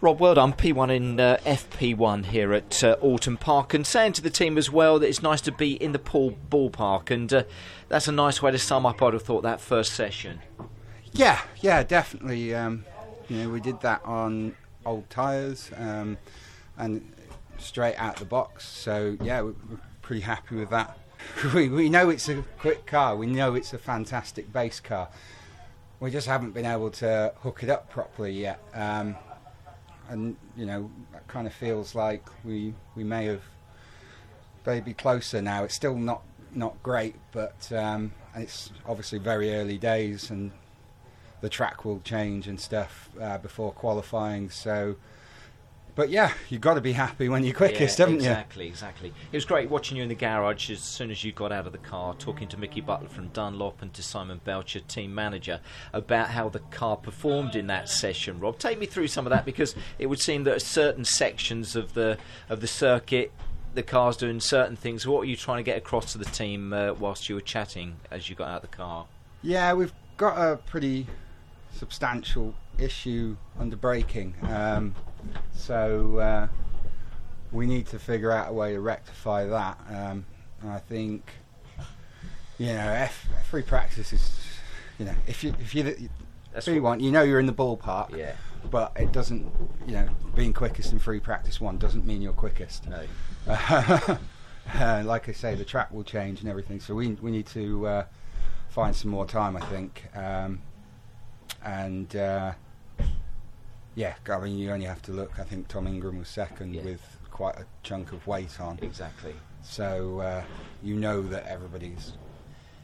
Rob, well done. P1 in uh, FP1 here at uh, Oulton Park, and saying to the team as well that it's nice to be in the pool ballpark, and uh, that's a nice way to sum up. I'd have thought that first session. Yeah, yeah, definitely. Um, you know, we did that on old tyres um, and straight out the box. So yeah, we're, pretty happy with that. we we know it's a quick car. We know it's a fantastic base car. We just haven't been able to hook it up properly yet. Um, and you know that kind of feels like we we may have maybe closer now. It's still not not great, but um, it's obviously very early days, and the track will change and stuff uh, before qualifying. So, but yeah, you've got to be happy when you're quickest, yeah, haven't exactly, you? Exactly, exactly. It was great watching you in the garage as soon as you got out of the car, talking to Mickey Butler from Dunlop and to Simon Belcher, team manager, about how the car performed in that session. Rob, take me through some of that because it would seem that certain sections of the of the circuit. The car's doing certain things. What were you trying to get across to the team uh, whilst you were chatting as you got out of the car? Yeah, we've got a pretty substantial issue under braking. Um, so uh, we need to figure out a way to rectify that. Um, I think, you know, F, free practice is, you know, if you if you that's free one, you know you're in the ballpark. Yeah. But it doesn't, you know, being quickest in free practice one doesn't mean you're quickest. No. Uh, like I say, the track will change and everything. So we we need to uh, find some more time, I think. Um, and uh, yeah, I mean, you only have to look. I think Tom Ingram was second Yeah. with quite a chunk of weight on, Exactly. so uh, you know that everybody's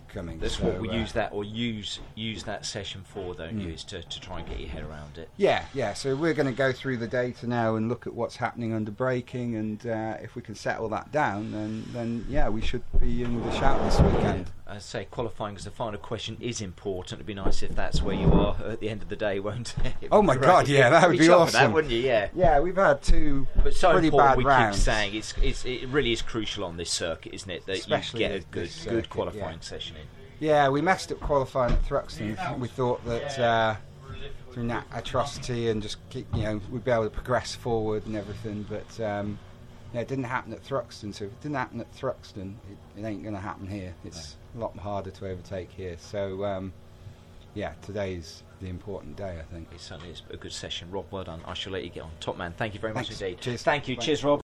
coming. That's so, what we uh, use that or use use that session for, don't you? Mm. Is to, to try and get your head around it. Yeah, yeah. So we're going to go through the data now and look at what's happening under braking, and uh, if we can settle that down, then then yeah, we should be in with a shout this weekend. I say qualifying as the final question is important. It'd be nice if that's where you are at the end of the day, won't it? Oh my great. God, yeah, that would be at That, wouldn't you? Yeah. Yeah, we've had two But so pretty bad We rounds. keep saying it's, it's it really is crucial on this circuit, isn't it? That Especially you get a good this good qualifying yeah. session in. Yeah, we messed up qualifying at Thruxton. We thought that uh, through that atrocity and just keep, you know, we'd be able to progress forward and everything. But um, it didn't happen at Thruxton. So if it didn't happen at Thruxton, it, it ain't going to happen here. It's a lot harder to overtake here. So um, yeah, today's the important day, I think. It certainly is a good session. Rob, well done. I shall let you get on. Top man, thank you very much indeed. Cheers. Thank you. Bye. Cheers, Rob.